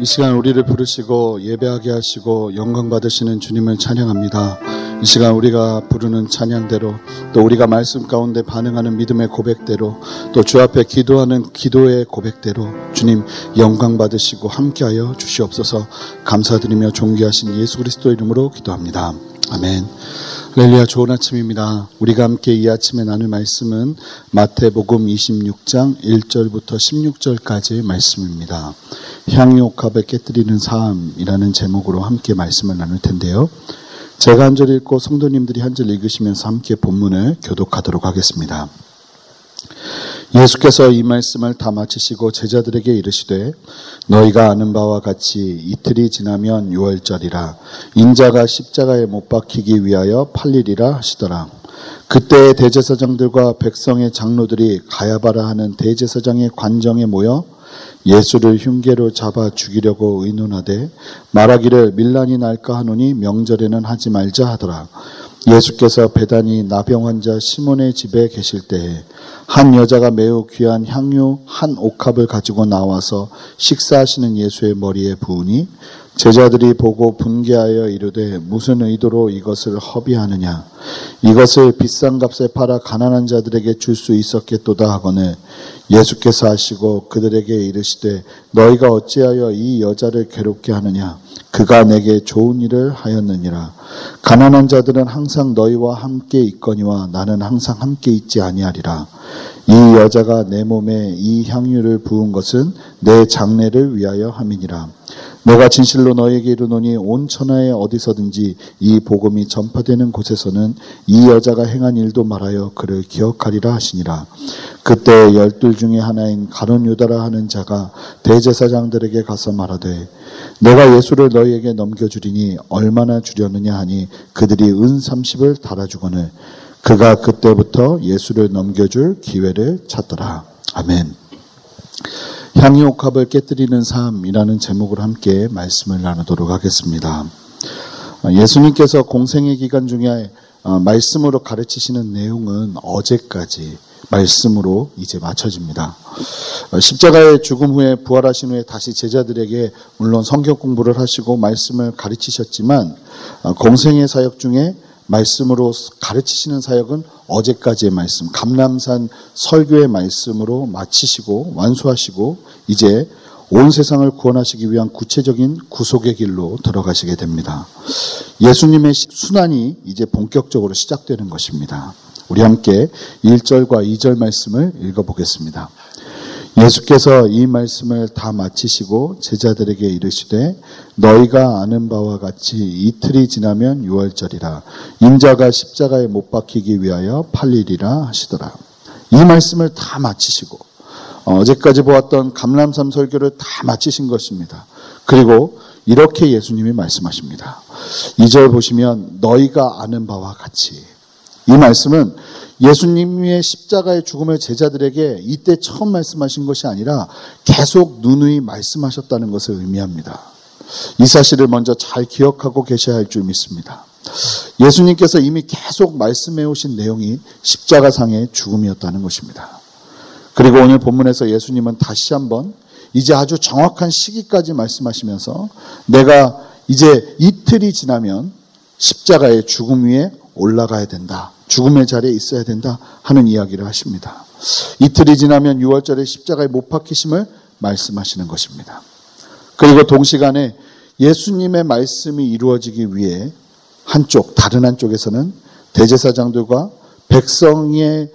이 시간 우리를 부르시고 예배하게 하시고 영광 받으시는 주님을 찬양합니다. 이 시간 우리가 부르는 찬양대로 또 우리가 말씀 가운데 반응하는 믿음의 고백대로 또 주 앞에 기도하는 기도의 고백대로 주님 영광 받으시고 함께하여 주시옵소서 감사드리며 존귀하신 예수 그리스도 이름으로 기도합니다. 아멘. 렐리아 좋은 아침입니다. 우리가 함께 이 아침에 나눌 말씀은 마태복음 26장 1절부터 16절까지의 말씀입니다. 향유 옥합을 깨뜨리는 삶이라는 제목으로 함께 말씀을 나눌 텐데요. 제가 한 절 읽고 성도님들이 한 절 읽으시면서 함께 본문을 교독하도록 하겠습니다. 예수께서 이 말씀을 다 마치시고 제자들에게 이르시되 너희가 아는 바와 같이 이틀이 지나면 유월절이라 인자가 십자가에 못 박히기 위하여 팔리리라 하시더라. 그때 대제사장들과 백성의 장로들이 가야바라 하는 대제사장의 관정에 모여 예수를 흉계로 잡아 죽이려고 의논하되 말하기를 밀란이 날까 하노니 명절에는 하지 말자 하더라. 예수께서 배단이 나병 환자 시몬의 집에 계실 때에 한 여자가 매우 귀한 향유 한 옥합을 가지고 나와서 식사하시는 예수의 머리에 부으니 제자들이 보고 분개하여 이르되 무슨 의도로 이것을 허비하느냐? 이것을 비싼 값에 팔아 가난한 자들에게 줄 수 있었겠도다 하거늘 예수께서 하시고 그들에게 이르시되 너희가 어찌하여 이 여자를 괴롭게 하느냐? 그가 내게 좋은 일을 하였느니라. 가난한 자들은 항상 너희와 함께 있거니와 나는 항상 함께 있지 아니하리라. 이 여자가 내 몸에 이 향유를 부은 것은 내 장례를 위하여 함이니라 내가 진실로 너에게 이르노니 온 천하에 어디서든지 이 복음이 전파되는 곳에서는 이 여자가 행한 일도 말하여 그를 기억하리라 하시니라. 그때 열둘 중에 하나인 가론 유다라 하는 자가 대제사장들에게 가서 말하되 내가 예수를 너희에게 넘겨주리니 얼마나 주려느냐 하니 그들이 은 30을 달아주거늘 그가 그때부터 예수를 넘겨줄 기회를 찾더라. 아멘. 향유옥합을 깨뜨리는 삶이라는 제목으로 함께 말씀을 나누도록 하겠습니다. 예수님께서 공생의 기간 중에 어, 말씀으로 가르치시는 내용은 어제까지 말씀으로 이제 맞춰집니다. 어, 십자가의 죽음 후에 부활하신 후에 다시 제자들에게 물론 성경 공부를 하시고 말씀을 가르치셨지만 어, 공생의 사역 중에 말씀으로 가르치시는 사역은 어제까지의 말씀, 감남산 설교의 말씀으로 마치시고 완수하시고 이제 온 세상을 구원하시기 위한 구체적인 구속의 길로 들어가시게 됩니다. 예수님의 순환이 이제 본격적으로 시작되는 것입니다. 우리 함께 1절과 2절 말씀을 읽어보겠습니다. 예수께서 이 말씀을 다 마치시고 제자들에게 이르시되 너희가 아는 바와 같이 이틀이 지나면 유월절이라 인자가 십자가에 못 박히기 위하여 팔리리라 하시더라. 이 말씀을 다 마치시고 어제까지 보았던 감람산 설교를 다 마치신 것입니다. 그리고 이렇게 예수님이 말씀하십니다. 2절 보시면 너희가 아는 바와 같이 이 말씀은 예수님의 십자가의 죽음을 제자들에게 이때 처음 말씀하신 것이 아니라 계속 누누이 말씀하셨다는 것을 의미합니다. 이 사실을 먼저 잘 기억하고 계셔야 할 줄 믿습니다. 예수님께서 이미 계속 말씀해 오신 내용이 십자가상의 죽음이었다는 것입니다. 그리고 오늘 본문에서 예수님은 다시 한번 이제 아주 정확한 시기까지 말씀하시면서 내가 이제 이틀이 지나면 십자가의 죽음 위에 올라가야 된다. 죽음의 자리에 있어야 된다 하는 이야기를 하십니다. 이틀이 지나면 6월절에 십자가에 못 박히심을 말씀하시는 것입니다. 그리고 동시간에 예수님의 말씀이 이루어지기 위해 한쪽, 다른 한쪽에서는 대제사장들과 백성의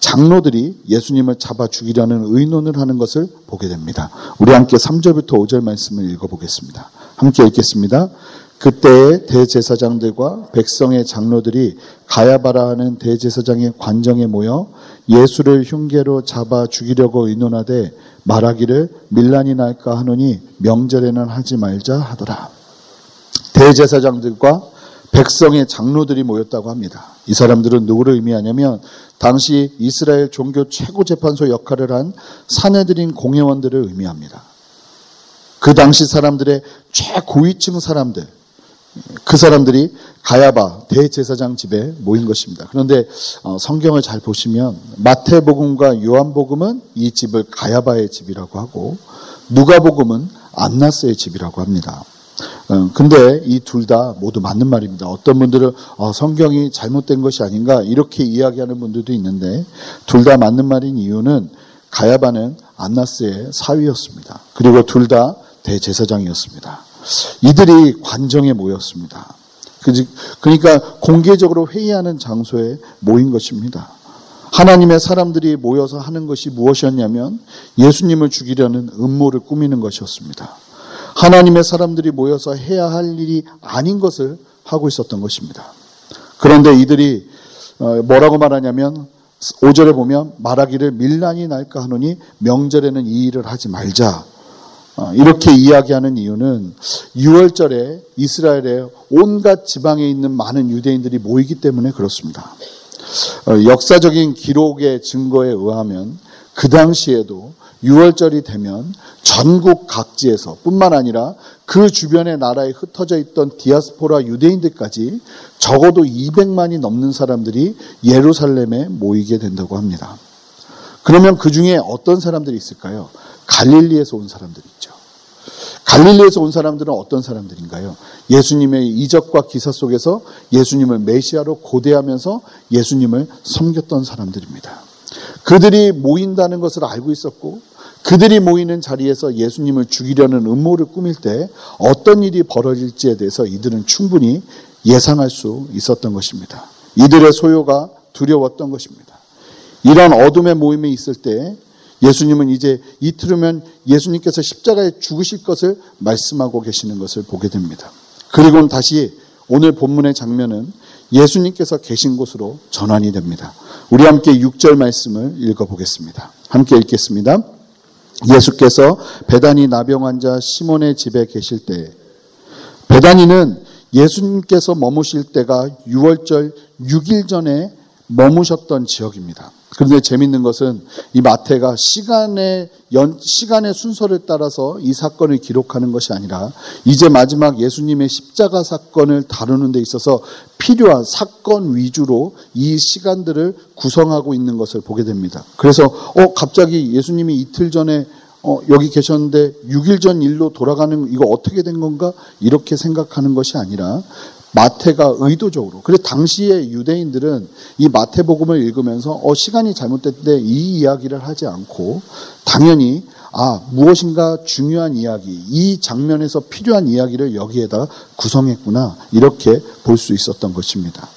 장로들이 예수님을 잡아 죽이려는 의논을 하는 것을 보게 됩니다. 우리 함께 3절부터 5절 말씀을 읽어보겠습니다. 함께 읽겠습니다. 그때 대제사장들과 백성의 장로들이 가야바라 하는 대제사장의 관정에 모여 예수를 흉계로 잡아 죽이려고 의논하되 말하기를 밀란이 날까 하노니 명절에는 하지 말자 하더라. 대제사장들과 백성의 장로들이 모였다고 합니다. 이 사람들은 누구를 의미하냐면 당시 이스라엘 종교 최고 재판소 역할을 한 사내들인 공회원들을 의미합니다. 그 당시 사람들의 최고위층 사람들, 그 사람들이 가야바 대제사장 집에 모인 것입니다. 그런데 어, 성경을 잘 보시면 마태복음과 요한복음은 이 집을 가야바의 집이라고 하고 누가복음은 안나스의 집이라고 합니다. 어, 근데 이 둘 다 모두 맞는 말입니다. 어떤 분들은 어, 성경이 잘못된 것이 아닌가 이렇게 이야기하는 분들도 있는데 둘 다 맞는 말인 이유는 가야바는 안나스의 사위였습니다. 그리고 둘 다 대제사장이었습니다. 이들이 관정에 모였습니다. 그러니까 공개적으로 회의하는 장소에 모인 것입니다. 하나님의 사람들이 모여서 하는 것이 무엇이었냐면 예수님을 죽이려는 음모를 꾸미는 것이었습니다. 하나님의 사람들이 모여서 해야 할 일이 아닌 것을 하고 있었던 것입니다. 그런데 이들이 어, 뭐라고 말하냐면 5절에 보면 말하기를 밀란이 날까 하노니 명절에는 이 일을 하지 말자. 어, 이렇게 이야기하는 이유는 6월절에 이스라엘의 온갖 지방에 있는 많은 유대인들이 모이기 때문에 그렇습니다. 어, 역사적인 기록의 증거에 의하면 그 당시에도 6월절이 되면 전국 각지에서 뿐만 아니라 그 주변의 나라에 흩어져 있던 디아스포라 유대인들까지 적어도 200만이 넘는 사람들이 예루살렘에 모이게 된다고 합니다. 그러면 그 중에 어떤 사람들이 있을까요? 갈릴리에서 온 사람들이 있죠. 갈릴리에서 온 사람들은 어떤 사람들인가요? 예수님의 이적과 기사 속에서 예수님을 메시아로 고대하면서 예수님을 섬겼던 사람들입니다. 그들이 모인다는 것을 알고 있었고 그들이 모이는 자리에서 예수님을 죽이려는 음모를 꾸밀 때 어떤 일이 벌어질지에 대해서 이들은 충분히 예상할 수 있었던 것입니다. 이들의 소요가 두려웠던 것입니다. 이런 어둠의 모임이 있을 때 예수님은 이제 이틀 후면 예수님께서 십자가에 죽으실 것을 말씀하고 계시는 것을 보게 됩니다. 그리고 다시 오늘 본문의 장면은 예수님께서 계신 곳으로 전환이 됩니다. 우리 함께 6절 말씀을 읽어보겠습니다. 함께 읽겠습니다. 예수께서 베다니 나병 환자 시몬의 집에 계실 때 베다니는 예수님께서 머무실 때가 6월절 6일 전에 머무셨던 지역입니다. 그런데 재밌는 것은 이 마태가 시간의 연, 시간의 순서를 따라서 이 사건을 기록하는 것이 아니라 이제 마지막 예수님의 십자가 사건을 다루는 데 있어서 필요한 사건 위주로 이 시간들을 구성하고 있는 것을 보게 됩니다. 그래서 어 갑자기 예수님이 이틀 전에 어, 여기 계셨는데 6일 전 일로 돌아가는 이거 어떻게 된 건가 이렇게 생각하는 것이 아니라 마태가 의도적으로. 그래서 당시의 유대인들은 이 마태복음을 읽으면서 어, 시간이 잘못됐는데 이 이야기를 하지 않고 당연히 아, 무엇인가 중요한 이야기, 이 장면에서 필요한 이야기를 여기에다 구성했구나. 이렇게 볼 수 있었던 것입니다.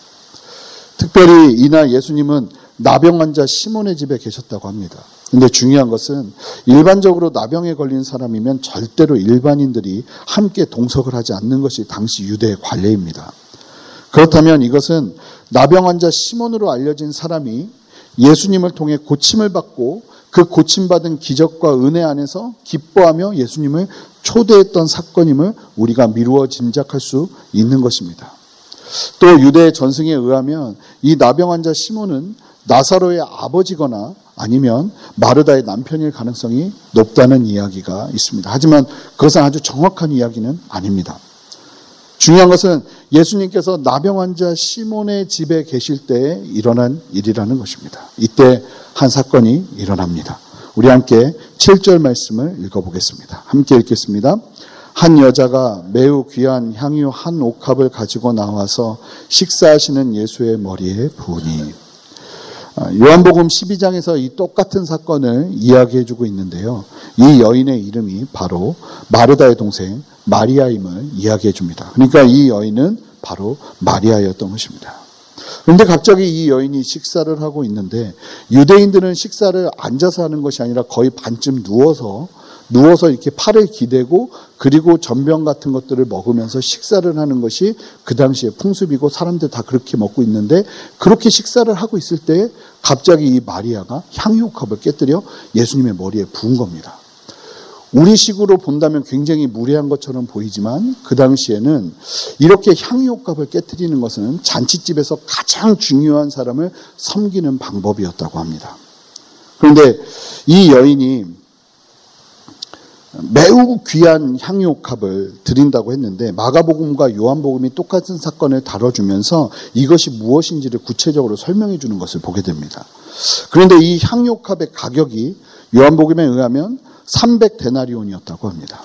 특별히 이날 예수님은 나병 환자 시몬의 집에 계셨다고 합니다. 근데 중요한 것은 일반적으로 나병에 걸린 사람이면 절대로 일반인들이 함께 동석을 하지 않는 것이 당시 유대의 관례입니다. 그렇다면 이것은 나병 환자 시몬으로 알려진 사람이 예수님을 통해 고침을 받고 그 고침받은 기적과 은혜 안에서 기뻐하며 예수님을 초대했던 사건임을 우리가 미루어 짐작할 수 있는 것입니다. 또 유대 전승에 의하면 이 나병 환자 시몬은 나사로의 아버지거나 아니면 마르다의 남편일 가능성이 높다는 이야기가 있습니다. 하지만 그것은 아주 정확한 이야기는 아닙니다. 중요한 것은 예수님께서 나병 환자 시몬의 집에 계실 때 일어난 일이라는 것입니다. 이때 한 사건이 일어납니다. 우리 함께 7절 말씀을 읽어보겠습니다. 함께 읽겠습니다. 한 여자가 매우 귀한 향유 한 옥합을 가지고 나와서 식사하시는 예수의 머리에 부으니 아, 요한복음 12장에서 이 똑같은 사건을 이야기해 주고 있는데요. 이 여인의 이름이 바로 마르다의 동생 마리아임을 이야기해 줍니다. 그러니까 이 여인은 바로 마리아였던 것입니다. 그런데 갑자기 이 여인이 식사를 하고 있는데 유대인들은 식사를 앉아서 하는 것이 아니라 거의 반쯤 누워서 누워서 이렇게 팔을 기대고 그리고 전병 같은 것들을 먹으면서 식사를 하는 것이 그 당시에 풍습이고 사람들 다 그렇게 먹고 있는데 그렇게 식사를 하고 있을 때 갑자기 이 마리아가 향유컵을 깨뜨려 예수님의 머리에 부은 겁니다. 우리식으로 본다면 굉장히 무례한 것처럼 보이지만 그 당시에는 이렇게 향유값을 깨뜨리는 것은 잔치집에서 가장 중요한 사람을 섬기는 방법이었다고 합니다. 그런데 이 여인이 매우 귀한 향유옥합을 드린다고 했는데 마가복음과 요한복음이 똑같은 사건을 다뤄주면서 이것이 무엇인지를 구체적으로 설명해 주는 것을 보게 됩니다. 그런데 이 향유옥합의 가격이 요한복음에 의하면 300데나리온이었다고 합니다.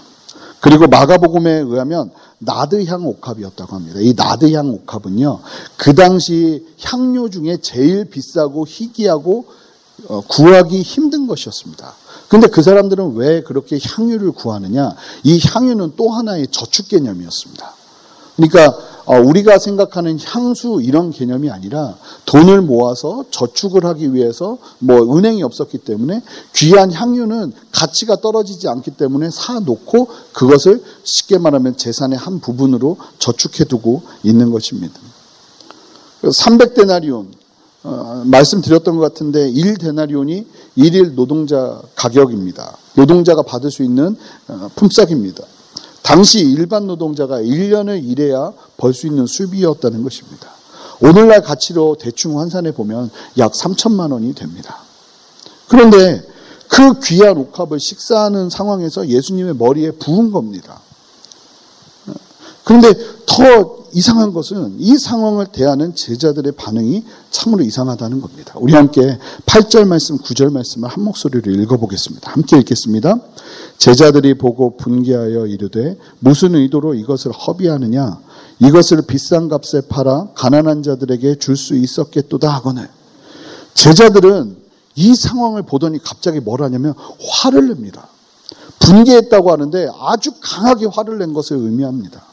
그리고 마가복음에 의하면 나드향 옥합이었다고 합니다. 이 나드향 옥합은요, 그 당시 향료 중에 제일 비싸고 희귀하고 어, 구하기 힘든 것이었습니다. 근데 그 사람들은 왜 그렇게 향유를 구하느냐? 이 향유는 또 하나의 저축 개념이었습니다. 그러니까 어, 우리가 생각하는 향수 이런 개념이 아니라 돈을 모아서 저축을 하기 위해서 뭐 은행이 없었기 때문에 귀한 향유는 가치가 떨어지지 않기 때문에 사 놓고 그것을 쉽게 말하면 재산의 한 부분으로 저축해 두고 있는 것입니다. 300데나리온 어, 말씀드렸던 것 같은데 1데나리온이 1일 노동자 가격입니다. 노동자가 받을 수 있는 어, 품삯입니다. 당시 일반 노동자가 1년을 일해야 벌 수 있는 수비였다는 것입니다. 오늘날 가치로 대충 환산해 보면 약 3천만 원이 됩니다. 그런데 그 귀한 옥합을 식사하는 상황에서 예수님의 머리에 부은 겁니다. 그런데 더 이상한 것은 이 상황을 대하는 제자들의 반응이 참으로 이상하다는 겁니다. 우리 함께 8절 말씀, 9절 말씀을 한 목소리로 읽어보겠습니다. 함께 읽겠습니다. 제자들이 보고 분개하여 이르되 무슨 의도로 이것을 허비하느냐? 이것을 비싼 값에 팔아 가난한 자들에게 줄 수 있었겠도다 하거늘. 제자들은 이 상황을 보더니 갑자기 뭘 하냐면 화를 냅니다. 분개했다고 하는데 아주 강하게 화를 낸 것을 의미합니다.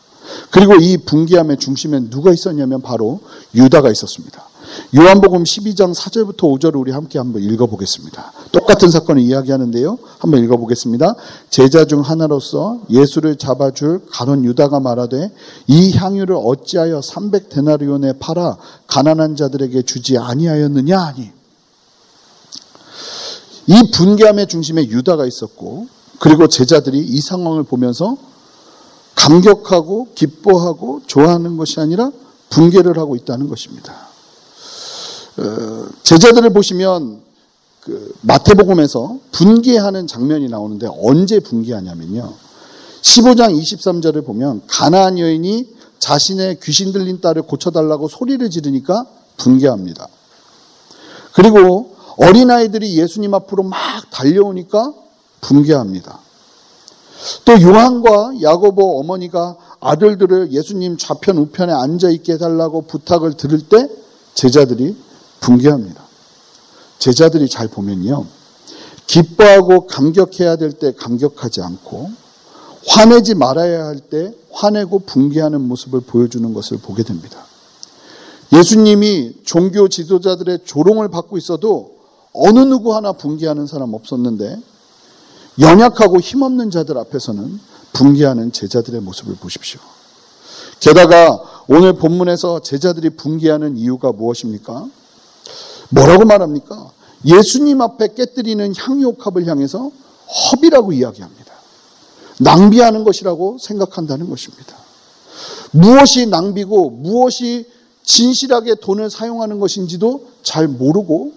그리고 이 분기함의 중심에 누가 있었냐면 바로 유다가 있었습니다. 요한복음 12장 4절부터 5절을 우리 함께 한번 읽어보겠습니다. 똑같은 사건을 이야기하는데요. 한번 읽어보겠습니다. 제자 중 하나로서 예수를 잡아줄 가론 유다가 말하되 이 향유를 어찌하여 300데나리온에 팔아 가난한 자들에게 주지 아니하였느냐 하니 이 분개함의 중심에 유다가 있었고 그리고 제자들이 이 상황을 보면서 감격하고 기뻐하고 좋아하는 것이 아니라 분개를 하고 있다는 것입니다. 어, 제자들을 보시면 그 마태복음에서 분개하는 장면이 나오는데 언제 분개하냐면요. 15장 23절을 보면 가나안 여인이 자신의 귀신 들린 딸을 고쳐달라고 소리를 지르니까 분개합니다. 그리고 어린아이들이 예수님 앞으로 막 달려오니까 분개합니다. 또 요한과 야고보 어머니가 아들들을 예수님 좌편 우편에 앉아 있게 해달라고 부탁을 들을 때 제자들이 붕괴합니다. 제자들이 잘 보면요. 기뻐하고 감격해야 될 때 감격하지 않고 화내지 말아야 할 때 화내고 붕괴하는 모습을 보여주는 것을 보게 됩니다. 예수님이 종교 지도자들의 조롱을 받고 있어도 어느 누구 하나 붕괴하는 사람 없었는데 연약하고 힘없는 자들 앞에서는 붕괴하는 제자들의 모습을 보십시오. 게다가 오늘 본문에서 제자들이 붕괴하는 이유가 무엇입니까? 뭐라고 말합니까? 예수님 앞에 깨뜨리는 향유옥합을 향해서 허비라고 이야기합니다. 낭비하는 것이라고 생각한다는 것입니다. 무엇이 낭비고 무엇이 진실하게 돈을 사용하는 것인지도 잘 모르고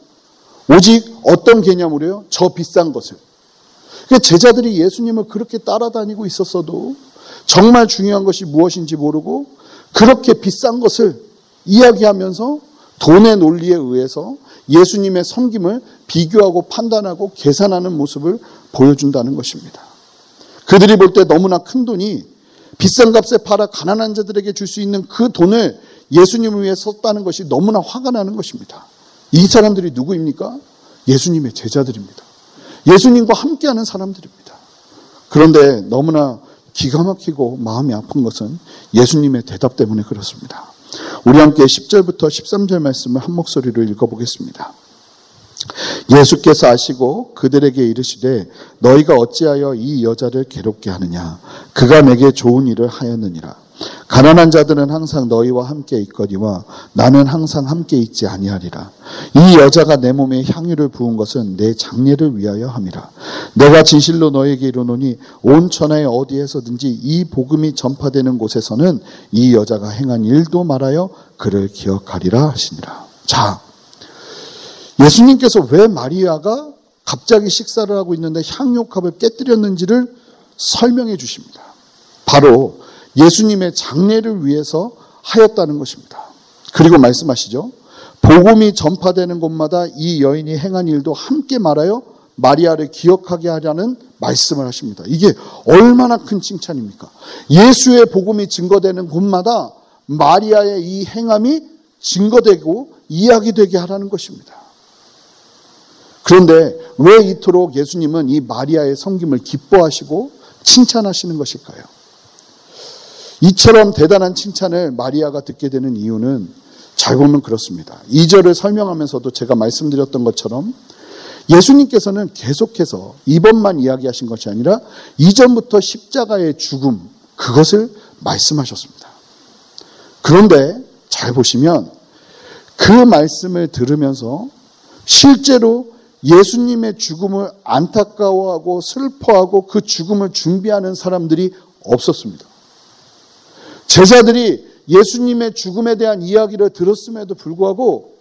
오직 어떤 개념으로요? 저 비싼 것을 제자들이 예수님을 그렇게 따라다니고 있었어도 정말 중요한 것이 무엇인지 모르고 그렇게 비싼 것을 이야기하면서 돈의 논리에 의해서 예수님의 섬김을 비교하고 판단하고 계산하는 모습을 보여준다는 것입니다. 그들이 볼 때 너무나 큰 돈이 비싼 값에 팔아 가난한 자들에게 줄 수 있는 그 돈을 예수님을 위해 썼다는 것이 너무나 화가 나는 것입니다. 이 사람들이 누구입니까? 예수님의 제자들입니다. 예수님과 함께하는 사람들입니다. 그런데 너무나 기가 막히고 마음이 아픈 것은 예수님의 대답 때문에 그렇습니다. 우리 함께 10절부터 13절 말씀을 한 목소리로 읽어보겠습니다. 예수께서 아시고 그들에게 이르시되 너희가 어찌하여 이 여자를 괴롭게 하느냐 그가 내게 좋은 일을 하였느니라 가난한 자들은 항상 너희와 함께 있거니와 나는 항상 함께 있지 아니하리라. 이 여자가 내 몸에 향유를 부은 것은 내 장례를 위하여 함이라. 내가 진실로 너에게 이르노니 온 천하에 어디에서든지 이 복음이 전파되는 곳에서는 이 여자가 행한 일도 말하여 그를 기억하리라 하시니라. 자, 예수님께서 왜 마리아가 갑자기 식사를 하고 있는데 향유컵을 깨뜨렸는지를 설명해 주십니다. 바로 예수님의 장례를 위해서 하였다는 것입니다. 그리고 말씀하시죠. 복음이 전파되는 곳마다 이 여인이 행한 일도 함께 말하여 마리아를 기억하게 하려는 말씀을 하십니다. 이게 얼마나 큰 칭찬입니까? 예수의 복음이 증거되는 곳마다 마리아의 이 행함이 증거되고 이야기되게 하라는 것입니다. 그런데 왜 이토록 예수님은 이 마리아의 섬김을 기뻐하시고 칭찬하시는 것일까요? 이처럼 대단한 칭찬을 마리아가 듣게 되는 이유는 잘 보면 그렇습니다. 2절을 설명하면서도 제가 말씀드렸던 것처럼 예수님께서는 계속해서 이번만 이야기하신 것이 아니라 이전부터 십자가의 죽음, 그것을 말씀하셨습니다. 그런데 잘 보시면 그 말씀을 들으면서 실제로 예수님의 죽음을 안타까워하고 슬퍼하고 그 죽음을 준비하는 사람들이 없었습니다. 제자들이 예수님의 죽음에 대한 이야기를 들었음에도 불구하고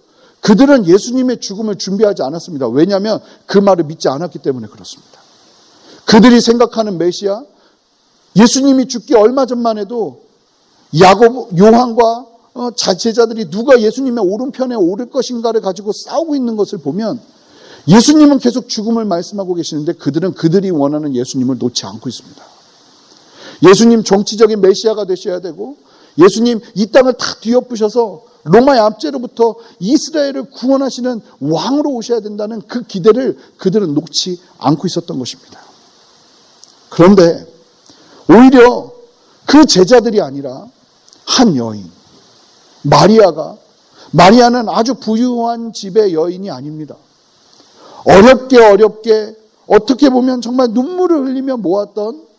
그들은 예수님의 죽음을 준비하지 않았습니다. 왜냐하면 그 말을 믿지 않았기 때문에 그렇습니다. 그들이 생각하는 메시아, 예수님이 죽기 얼마 전만 해도 야곱, 요한과 어, 제자들이 누가 예수님의 오른편에 오를 것인가를 가지고 싸우고 있는 것을 보면 예수님은 계속 죽음을 말씀하고 계시는데 그들은 그들이 원하는 예수님을 놓지 않고 있습니다. 예수님 정치적인 메시아가 되셔야 되고 예수님 이 땅을 다 뒤엎으셔서 로마의 압제로부터 이스라엘을 구원하시는 왕으로 오셔야 된다는 그 기대를 그들은 놓지 않고 있었던 것입니다. 그런데 오히려 그 제자들이 아니라 한 여인, 마리아가, 마리아는 아주 부유한 집의 여인이 아닙니다. 어렵게 어렵게 어떻게 보면 정말 눈물을 흘리며 모았던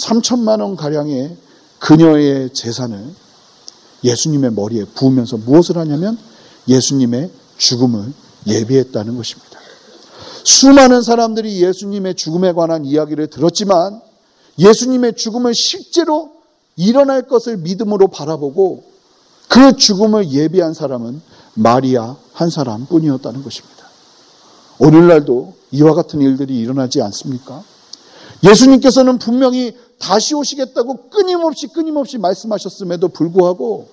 3천만 원 가량의 그녀의 재산을 예수님의 머리에 부으면서 무엇을 하냐면 예수님의 죽음을 예비했다는 것입니다. 수많은 사람들이 예수님의 죽음에 관한 이야기를 들었지만 예수님의 죽음을 실제로 일어날 것을 믿음으로 바라보고 그 죽음을 예비한 사람은 마리아 한 사람 뿐이었다는 것입니다. 오늘날도 이와 같은 일들이 일어나지 않습니까? 예수님께서는 분명히 다시 오시겠다고 끊임없이 끊임없이 말씀하셨음에도 불구하고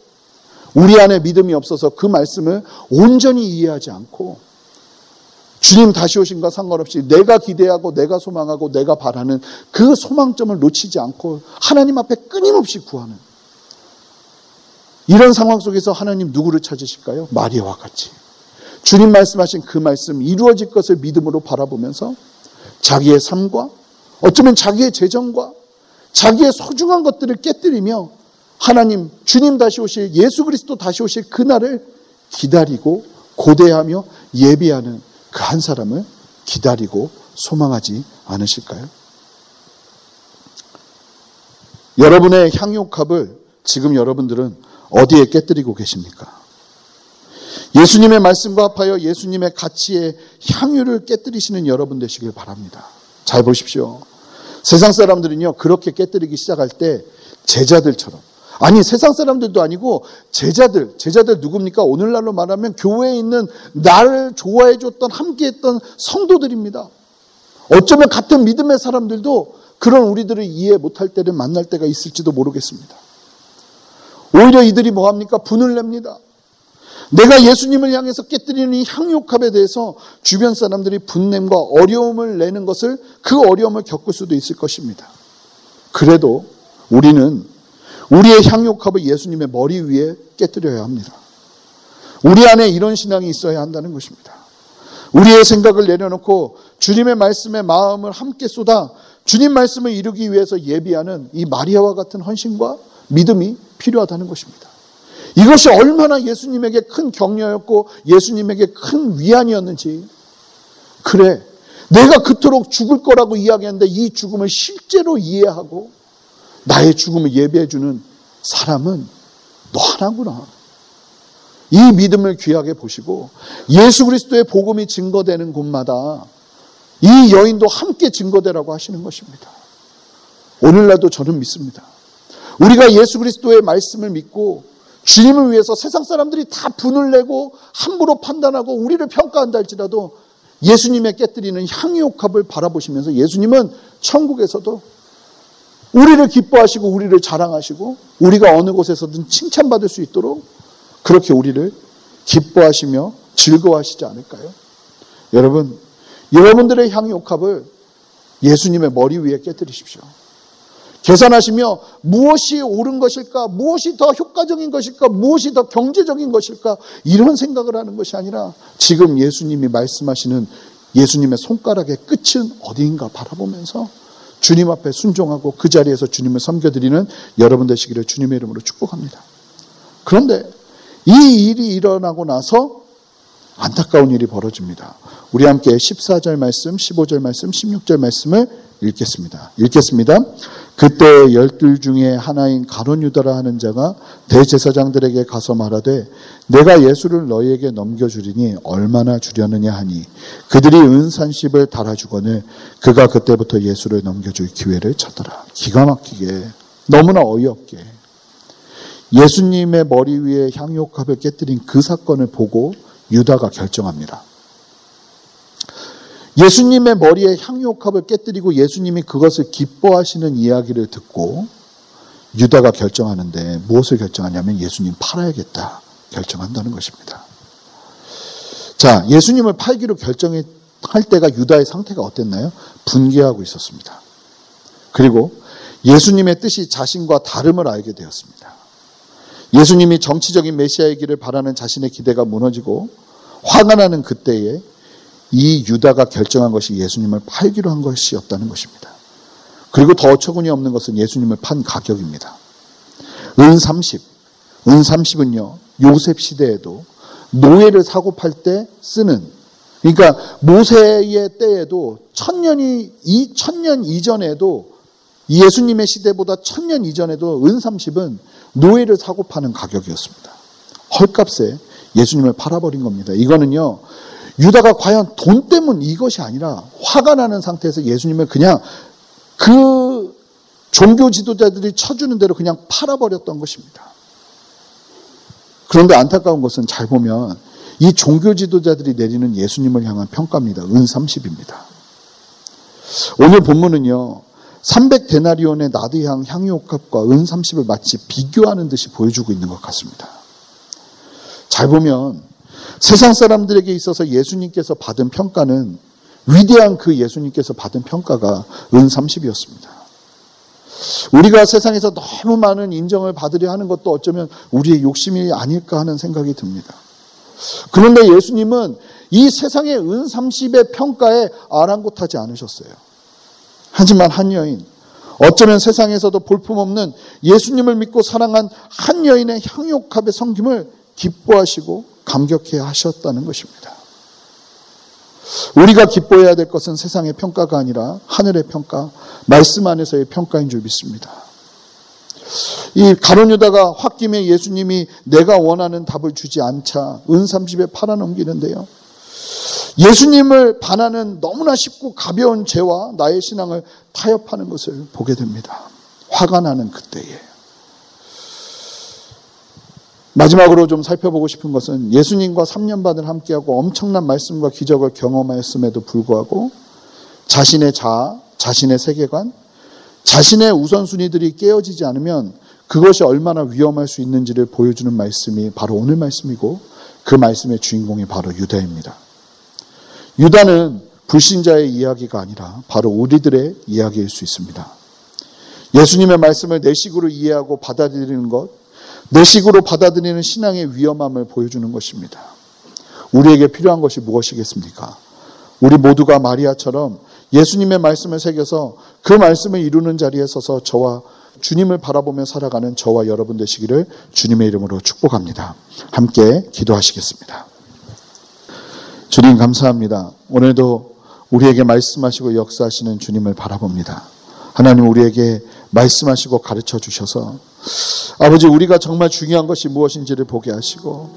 우리 안에 믿음이 없어서 그 말씀을 온전히 이해하지 않고 주님 다시 오신과 상관없이 내가 기대하고 내가 소망하고 내가 바라는 그 소망점을 놓치지 않고 하나님 앞에 끊임없이 구하는 이런 상황 속에서 하나님 누구를 찾으실까요? 마리아와 같이. 주님 말씀하신 그 말씀 이루어질 것을 믿음으로 바라보면서 자기의 삶과 어쩌면 자기의 재정과 자기의 소중한 것들을 깨뜨리며 하나님, 주님 다시 오실 예수 그리스도 다시 오실 그날을 기다리고 고대하며 예비하는 그 한 사람을 기다리고 소망하지 않으실까요? 여러분의 향유값을 지금 여러분들은 어디에 깨뜨리고 계십니까? 예수님의 말씀과 합하여 예수님의 가치의 향유를 깨뜨리시는 여러분 되시길 바랍니다. 잘 보십시오. 세상 사람들은요, 그렇게 깨뜨리기 시작할 때 제자들처럼. 아니, 세상 사람들도 아니고 제자들, 제자들 누굽니까? 오늘날로 말하면 교회에 있는 나를 좋아해줬던, 함께했던 성도들입니다. 어쩌면 같은 믿음의 사람들도 그런 우리들을 이해 못할 때를 만날 때가 있을지도 모르겠습니다. 오히려 이들이 뭐합니까? 분을 냅니다. 내가 예수님을 향해서 깨뜨리는 이 향유값에 대해서 주변 사람들이 분냄과 어려움을 내는 것을 그 어려움을 겪을 수도 있을 것입니다. 그래도 우리는 우리의 향유값을 예수님의 머리 위에 깨뜨려야 합니다. 우리 안에 이런 신앙이 있어야 한다는 것입니다. 우리의 생각을 내려놓고 주님의 말씀에 마음을 함께 쏟아 주님 말씀을 이루기 위해서 예비하는 이 마리아와 같은 헌신과 믿음이 필요하다는 것입니다. 이것이 얼마나 예수님에게 큰 격려였고 예수님에게 큰 위안이었는지. 그래. 내가 그토록 죽을 거라고 이야기했는데 이 죽음을 실제로 이해하고 나의 죽음을 예배해주는 사람은 너 하나구나. 이 믿음을 귀하게 보시고 예수 그리스도의 복음이 증거되는 곳마다 이 여인도 함께 증거되라고 하시는 것입니다. 오늘날도 저는 믿습니다. 우리가 예수 그리스도의 말씀을 믿고 주님을 위해서 세상 사람들이 다 분을 내고 함부로 판단하고 우리를 평가한다 할지라도 예수님의 깨뜨리는 향유옥합을 바라보시면서 예수님은 천국에서도 우리를 기뻐하시고 우리를 자랑하시고 우리가 어느 곳에서든 칭찬받을 수 있도록 그렇게 우리를 기뻐하시며 즐거워하시지 않을까요? 여러분, 여러분들의 향유옥합을 예수님의 머리 위에 깨뜨리십시오. 계산하시며 무엇이 옳은 것일까? 무엇이 더 효과적인 것일까? 무엇이 더 경제적인 것일까? 이런 생각을 하는 것이 아니라 지금 예수님이 말씀하시는 예수님의 손가락의 끝은 어디인가 바라보면서 주님 앞에 순종하고 그 자리에서 주님을 섬겨드리는 여러분 되시기를 주님의 이름으로 축복합니다. 그런데 이 일이 일어나고 나서 안타까운 일이 벌어집니다. 우리 함께 14절 말씀, 15절 말씀, 16절 말씀을 읽겠습니다. 읽겠습니다. 그때 열둘 중에 하나인 가론 유다라 하는 자가 대제사장들에게 가서 말하되 내가 예수를 너희에게 넘겨주리니 얼마나 주려느냐 하니 그들이 은산십을 달아주거늘 그가 그때부터 예수를 넘겨줄 기회를 찾더라. 기가 막히게 너무나 어이없게 예수님의 머리 위에 향유옥합을 깨뜨린 그 사건을 보고 유다가 결정합니다. 예수님의 머리에 향유옥합을 깨뜨리고 예수님이 그것을 기뻐하시는 이야기를 듣고 유다가 결정하는데 무엇을 결정하냐면 예수님 팔아야겠다 결정한다는 것입니다. 자, 예수님을 팔기로 결정할 때가 유다의 상태가 어땠나요? 분개하고 있었습니다. 그리고 예수님의 뜻이 자신과 다름을 알게 되었습니다. 예수님이 정치적인 메시아이기를 바라는 자신의 기대가 무너지고 화가 나는 그때에 이 유다가 결정한 것이 예수님을 팔기로 한 것이었다는 것입니다. 그리고 더 어처구니 없는 것은 예수님을 판 가격입니다. 은 30. 은 30은요, 요셉 시대에도 노예를 사고 팔 때 쓰는, 그러니까 모세의 때에도 천년이, 이 천년 이전에도 예수님의 시대보다 천년 이전에도 은 30은 노예를 사고 파는 가격이었습니다. 헐값에 예수님을 팔아버린 겁니다. 이거는요, 유다가 과연 돈 때문 이것이 아니라 화가 나는 상태에서 예수님을 그냥 그 종교 지도자들이 쳐주는 대로 그냥 팔아버렸던 것입니다. 그런데 안타까운 것은 잘 보면 이 종교 지도자들이 내리는 예수님을 향한 평가입니다. 은 30입니다. 오늘 본문은요, 300데나리온의 나드향 향유옥합과 은 30을 마치 비교하는 듯이 보여주고 있는 것 같습니다. 잘 보면 세상 사람들에게 있어서 예수님께서 받은 평가는 위대한 그 예수님께서 받은 평가가 은 30이었습니다. 우리가 세상에서 너무 많은 인정을 받으려 하는 것도 어쩌면 우리의 욕심이 아닐까 하는 생각이 듭니다. 그런데 예수님은 이 세상의 은 30의 평가에 아랑곳하지 않으셨어요. 하지만 한 여인, 어쩌면 세상에서도 볼품없는 예수님을 믿고 사랑한 한 여인의 향유옥합의 성김을 기뻐하시고 감격해 하셨다는 것입니다. 우리가 기뻐해야 될 것은 세상의 평가가 아니라 하늘의 평가, 말씀 안에서의 평가인 줄 믿습니다. 이 가론유다가 홧김에 예수님이 내가 원하는 답을 주지 않자 은30에 팔아넘기는데요. 예수님을 반하는 너무나 쉽고 가벼운 죄와 나의 신앙을 타협하는 것을 보게 됩니다. 화가 나는 그때에. 마지막으로 좀 살펴보고 싶은 것은 예수님과 3년 반을 함께하고 엄청난 말씀과 기적을 경험하였음에도 불구하고 자신의 자아, 자신의 세계관, 자신의 우선순위들이 깨어지지 않으면 그것이 얼마나 위험할 수 있는지를 보여주는 말씀이 바로 오늘 말씀이고 그 말씀의 주인공이 바로 유다입니다. 유다는 불신자의 이야기가 아니라 바로 우리들의 이야기일 수 있습니다. 예수님의 말씀을 내 식으로 이해하고 받아들이는 것, 내 식으로 받아들이는 신앙의 위험함을 보여주는 것입니다. 우리에게 필요한 것이 무엇이겠습니까? 우리 모두가 마리아처럼 예수님의 말씀을 새겨서 그 말씀을 이루는 자리에 서서 저와 주님을 바라보며 살아가는 저와 여러분 되시기를 주님의 이름으로 축복합니다. 함께 기도하시겠습니다. 주님 감사합니다. 오늘도 우리에게 말씀하시고 역사하시는 주님을 바라봅니다. 하나님 우리에게 말씀하시고 가르쳐 주셔서 아버지 우리가 정말 중요한 것이 무엇인지를 보게 하시고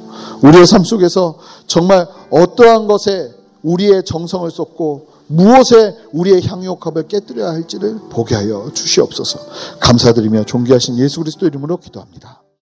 우리의 삶 속에서 정말 어떠한 것에 우리의 정성을 쏟고 무엇에 우리의 향유옥합을 깨뜨려야 할지를 보게 하여 주시옵소서. 감사드리며 존귀하신 예수 그리스도 이름으로 기도합니다.